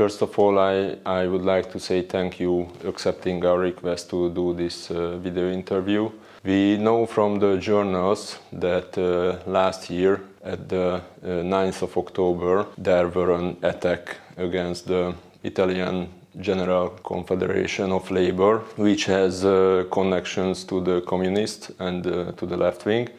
First of all, I, I would like to say thank you accepting our request to do this uh, video interview. We know from the journals that uh, last year, at the uh, 9th of October, there were an attack against the Italian General Confederation of Labor, which has uh, connections to the communist and uh, to the left wing.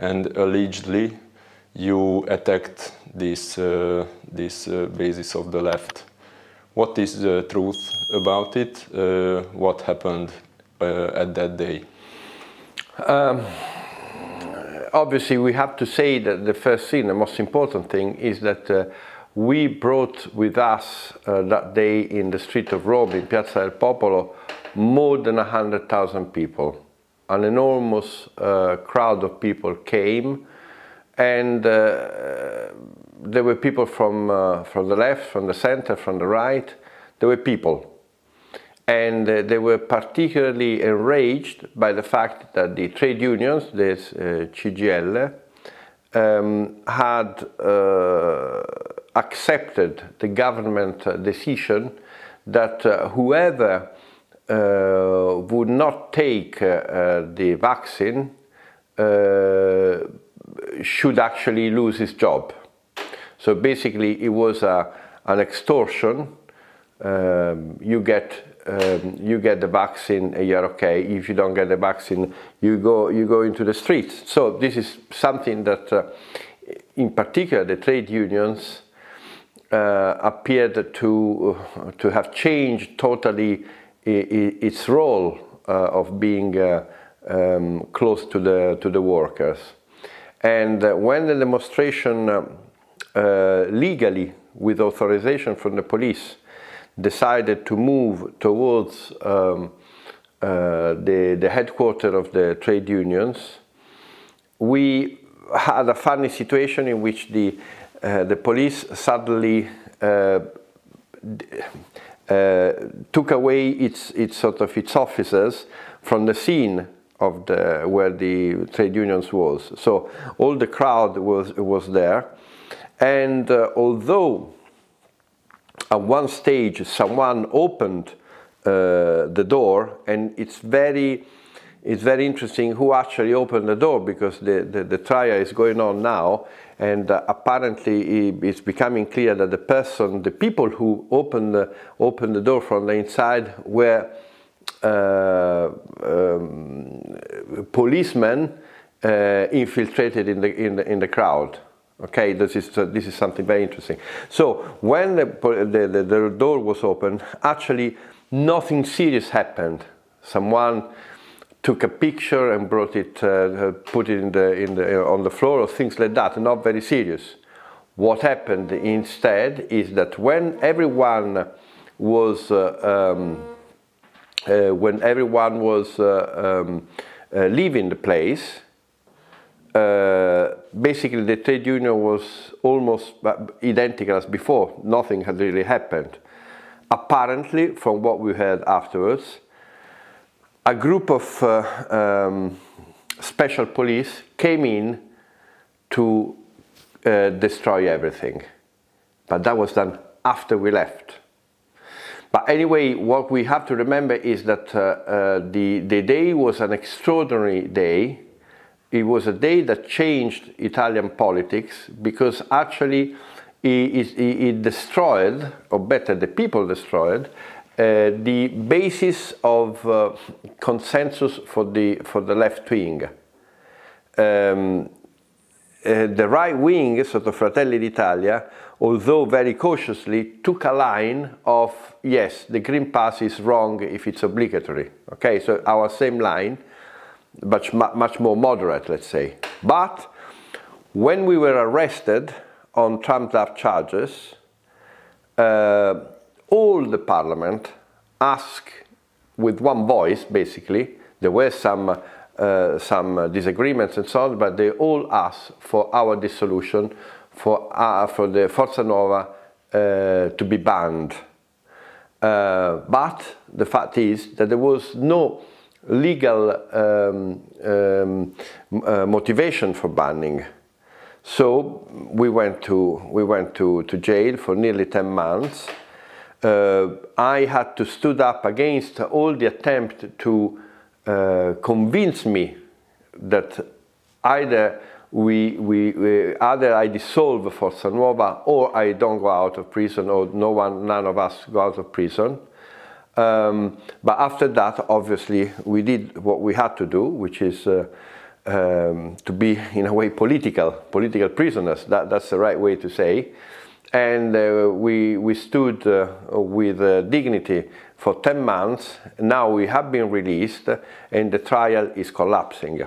And allegedly, you attacked this, uh, this uh, basis of the left. What is the truth about it? Uh, what happened uh, at that day? Um, obviously, we have to say that the first thing, the most important thing, is that uh, we brought with us uh, that day in the street of Rome, in Piazza del Popolo, more than 100,000 people. An enormous uh, crowd of people came, and uh, there were people from, uh, from the left, from the center, from the right. There were people and uh, they were particularly enraged by the fact that the trade unions, this uh, CGL, um, had uh, accepted the government decision that uh, whoever uh, would not take the vaccine should actually lose his job. So basically, it was a, an extortion. Um, you get um, you get the vaccine, you're okay. If you don't get the vaccine, you go you go into the streets. So this is something that, uh, in particular, the trade unions uh, appeared to uh, to have changed totally its role uh, of being uh, um, close to the to the workers. And when the demonstration legally, with authorization from the police, decided to move towards um, uh, the, the headquarters of the trade unions, we had a funny situation in which the, uh, the police suddenly uh, uh took away its, its sort of its officers from the scene of the where the trade unions was. So all the crowd was was there, and uh, although at one stage someone opened uh, the door and it's very it's very interesting who actually opened the door because the, the, the trial is going on now and uh, apparently it's becoming clear that the person, the people who opened the, opened the door from the inside were uh, um, policemen uh, infiltrated in the, in the, in the crowd. Okay, this is, uh, this is something very interesting. So when the, the, the, the door was open, actually nothing serious happened. Someone took a picture and brought it, uh, uh put it in the, in the, uh, on the floor or things like that, not very serious. What happened instead is that when everyone was, uh, um, uh, when everyone was um, leaving the place, uh, basically the trade union was almost identical as before. Nothing had really happened. Apparently, from what we heard afterwards, a group of uh, um, special police came in to uh, destroy everything. But that was done after we left. But anyway, what we have to remember is that uh, uh, the, the day was an extraordinary day it was a day that changed Italian politics because actually it, it, it destroyed, or better, the people destroyed, uh, the basis of uh, consensus for the, for the left wing. Um, uh, the right wing, sort of Fratelli d'Italia, although very cautiously, took a line of yes, the Green Pass is wrong if it's obligatory. Okay, so our same line much, much more moderate, let's say. But when we were arrested on trumped up charges, uh, all the parliament asked with one voice, basically, there were some, uh, some disagreements and so on, but they all asked for our dissolution, for, uh, for the Forza Nuova uh, to be banned. Uh, but the fact is that there was no legal um, um, uh, motivation for banning. So we went to we went to, to jail for nearly 10 months, uh, I had to stood up against all the attempt to uh, convince me that either we, we, we, either I dissolve Forza Nuova or I don't go out of prison or no one, none of us go out of prison. Um, but after that, obviously, we did what we had to do, which is uh, um, to be, in a way, political, political prisoners. That, that's the right way to say. And uh, we, we stood uh, with uh, dignity for 10 months. Now we have been released, and the trial is collapsing.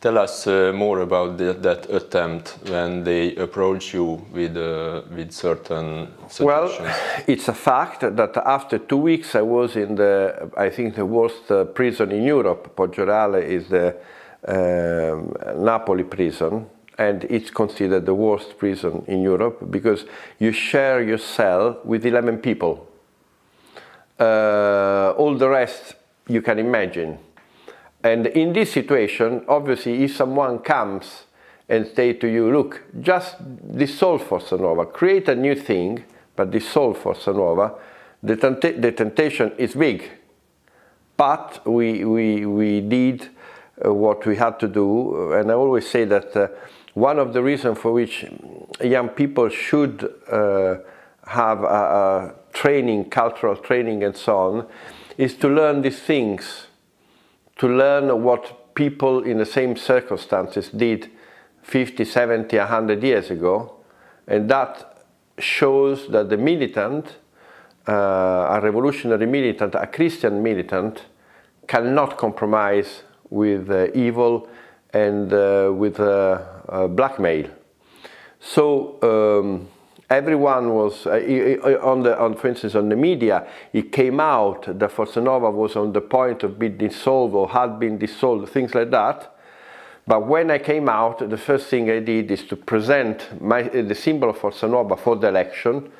Tell us uh, more about the, that attempt when they approach you with, uh, with certain suggestions. Well, it's a fact that after two weeks I was in the, I think the worst uh, prison in Europe. Poggioreale is the um, Napoli prison and it's considered the worst prison in Europe because you share your cell with 11 people. Uh, all the rest you can imagine and in this situation, obviously, if someone comes and say to you, look, just dissolve Forza Nuova, create a new thing, but dissolve Forza Nuova, the, the temptation is big. But we, we, we did uh, what we had to do, and I always say that uh, one of the reasons for which young people should uh, have a, a training, cultural training and so on, is to learn these things to learn what people in the same circumstances did 50, 70, 100 years ago. And that shows that the militant, uh, a revolutionary militant, a Christian militant, cannot compromise with uh, evil and uh, with uh, uh, blackmail. So um, everyone was uh, on the on for instance on the media it came out that Forza Nuova was on the point of being dissolved or had been dissolved things like that. But when I came out the first thing I did is to present my, the symbol of Forza Nuova for the election.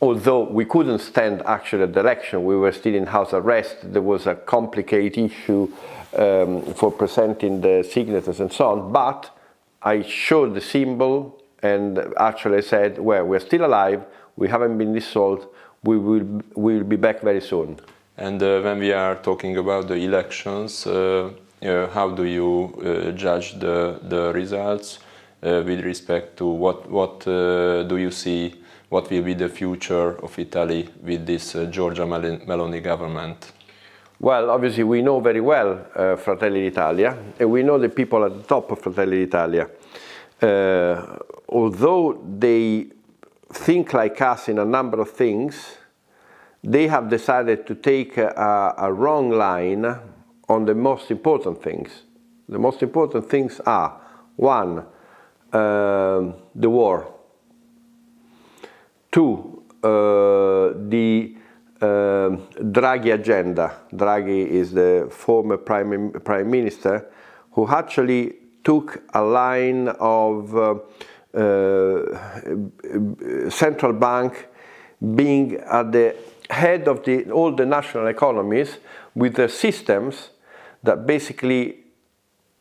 Although we couldn't stand actually at the election we were still in house arrest. There was a complicated issue um, for presenting the signatures and so on. But I showed the symbol and actually said, well, we're still alive, we haven't been dissolved, we will, we will be back very soon. And uh, when we are talking about the elections, uh, uh, how do you uh, judge the, the results uh, with respect to what, what uh, do you see, what will be the future of Italy with this Giorgia Meloni government? Well, obviously we know very well Fratelli d'Italia, and we know the people at the top of Fratelli d'Italia although they think like us in a number of things, they have decided to take a, a, wrong line on the most important things. The most important things are one, uh, the war, two, uh, the uh, Draghi agenda. Draghi is the former prime, prime minister who actually took a line of uh, central bank being at the head of the, all the national economies with the systems that basically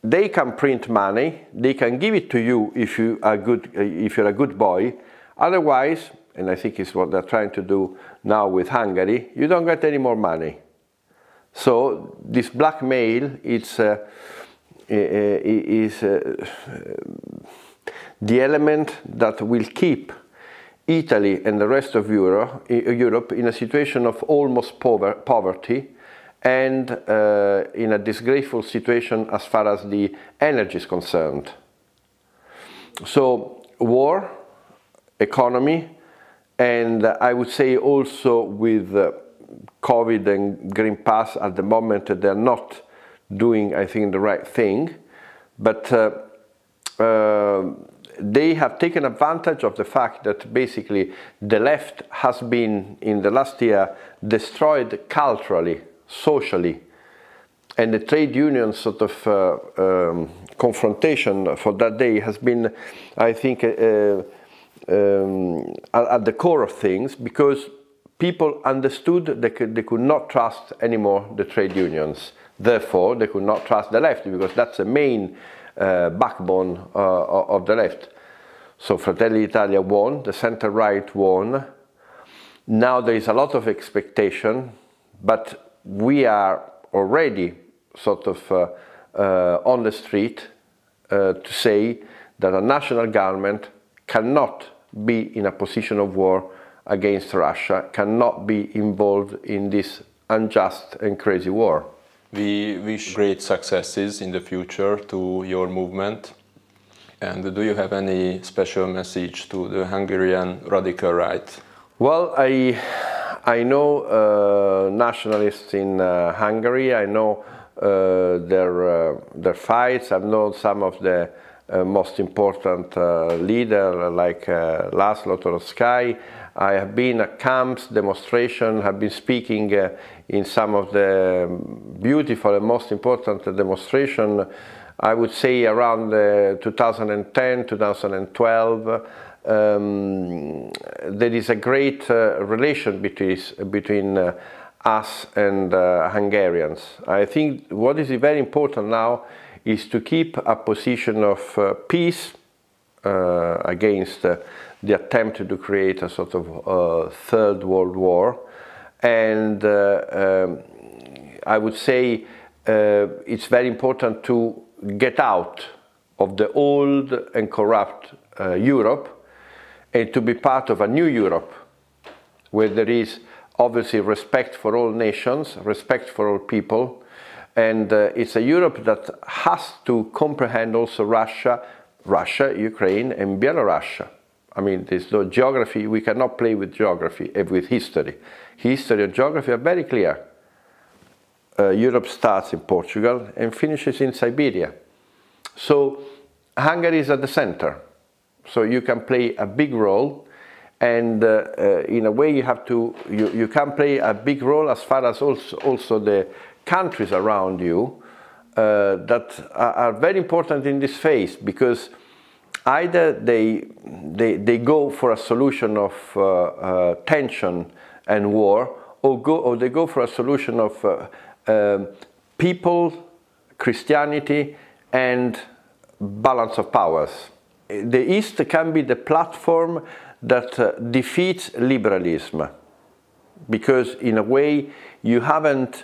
they can print money, they can give it to you if you are good, if you're a good boy. Otherwise, and I think it's what they're trying to do now with Hungary, you don't get any more money. So this blackmail it's, uh, is uh, the element that will keep Italy and the rest of Euro, Europe in a situation of almost pover poverty and uh, in a disgraceful situation as far as the energy is concerned. So war, economy, and uh, I would say also with uh, COVID and Green Pass at the moment they're not doing, I think, the right thing. But uh, uh they have taken advantage of the fact that basically the left has been in the last year destroyed culturally, socially, and the trade union sort of uh, um, confrontation for that day has been, I think, uh, um, at the core of things because people understood they could, they could not trust anymore the trade unions. Therefore, they could not trust the left because that's the main uh, backbone uh, of the left. So Fratelli Italia won, the center right won, Now there is a lot of expectation, but we are already sort of uh, uh, on the street uh, to say that a national government cannot be in a position of war against Russia, cannot be involved in this unjust and crazy war. We wish great successes in the future to your movement. And do you have any special message to the Hungarian radical right? Well, I, I know uh, nationalists in uh, Hungary. I know uh, their, uh, their fights. I've known some of the uh, most important uh, leaders like Laszlo Toroczkai. I have been at camps, demonstrations, have been speaking uh, in some of the beautiful and most important demonstration. I would say around 2010, 2012. Um, there is a great uh, relation between, between uh, us and uh, Hungarians. I think what is very important now is to keep a position of uh, peace uh, against uh, the attempt to create a sort of third world war. And um, I would say it's very important to get out of the old and corrupt Europe and to be part of a new Europe where there is obviously respect for all nations, respect for all people, and uh, it's a Europe that has to comprehend also Russia, Russia, Ukraine, and Belarus. I mean, there's no geography, we cannot play with geography and with history. History and geography are very clear. Uh, Europe starts in Portugal and finishes in Siberia. So Hungary is at the center. So you can play a big role and uh, uh, in a way you have to you, you can play a big role as far as also, also the countries around you uh, that are, are, very important in this phase because either they they, they go for a solution of uh, uh, tension and war or go or they go for a solution of uh, um, people christianity and balance of powers. The east can be the platform that uh, defeats liberalism because in a way you haven't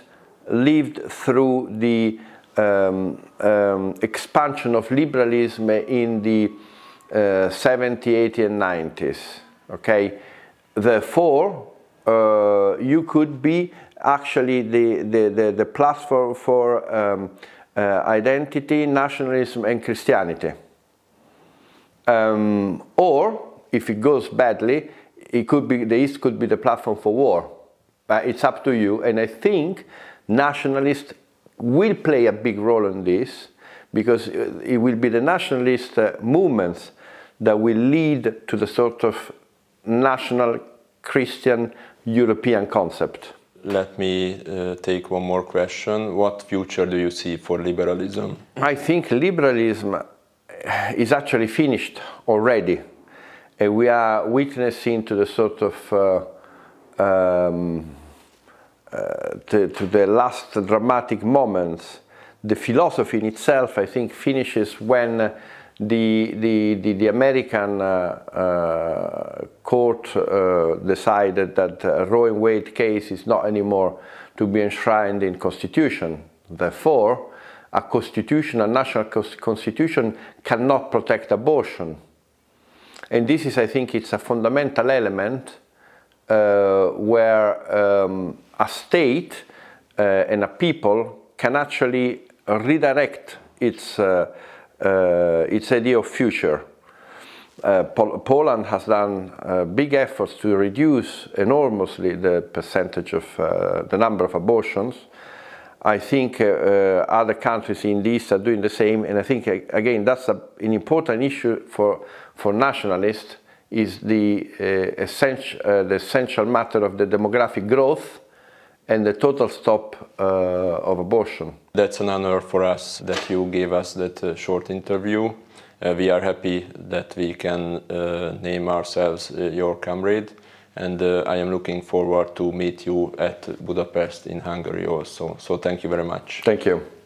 lived through the um, um, expansion of liberalism in the uh, 70, 80 and 90s. Okay, therefore uh, you could be actually the, the, the, the platform for um, uh, identity, nationalism and Christianity. Um, or if it goes badly, it could be the East could be the platform for war. But it's up to you. And I think nationalists will play a big role in this because it will be the nationalist uh, movements that will lead to the sort of national Christian European concept. Let me uh, take one more question. What future do you see for liberalism? I think liberalism is actually finished already and we are witnessing to the sort of uh, um, uh, to, to, the last dramatic moments. The philosophy in itself, I think, finishes when the, the, the, the American uh, uh court uh, decided that Roe and Wade case is not anymore to be enshrined in constitution. Therefore, a constitution, a national constitution cannot protect abortion and this is, I think, it's a fundamental element uh, where um, a state uh, and a people can actually redirect its, uh, uh its idea of future. Uh, Pol Poland has done uh, big efforts to reduce enormously the percentage of the number of abortions. I think uh, uh, other countries in the East are doing the same, and I think uh, again that's a, an important issue for for nationalists is the uh, essential uh, the essential matter of the demographic growth and the total stop uh, of abortion. That's an honor for us that you gave us that short interview. we are happy that we can name ourselves your comrade and uh, I am looking forward to meet you at Budapest in Hungary also. So thank you very much. Thank you.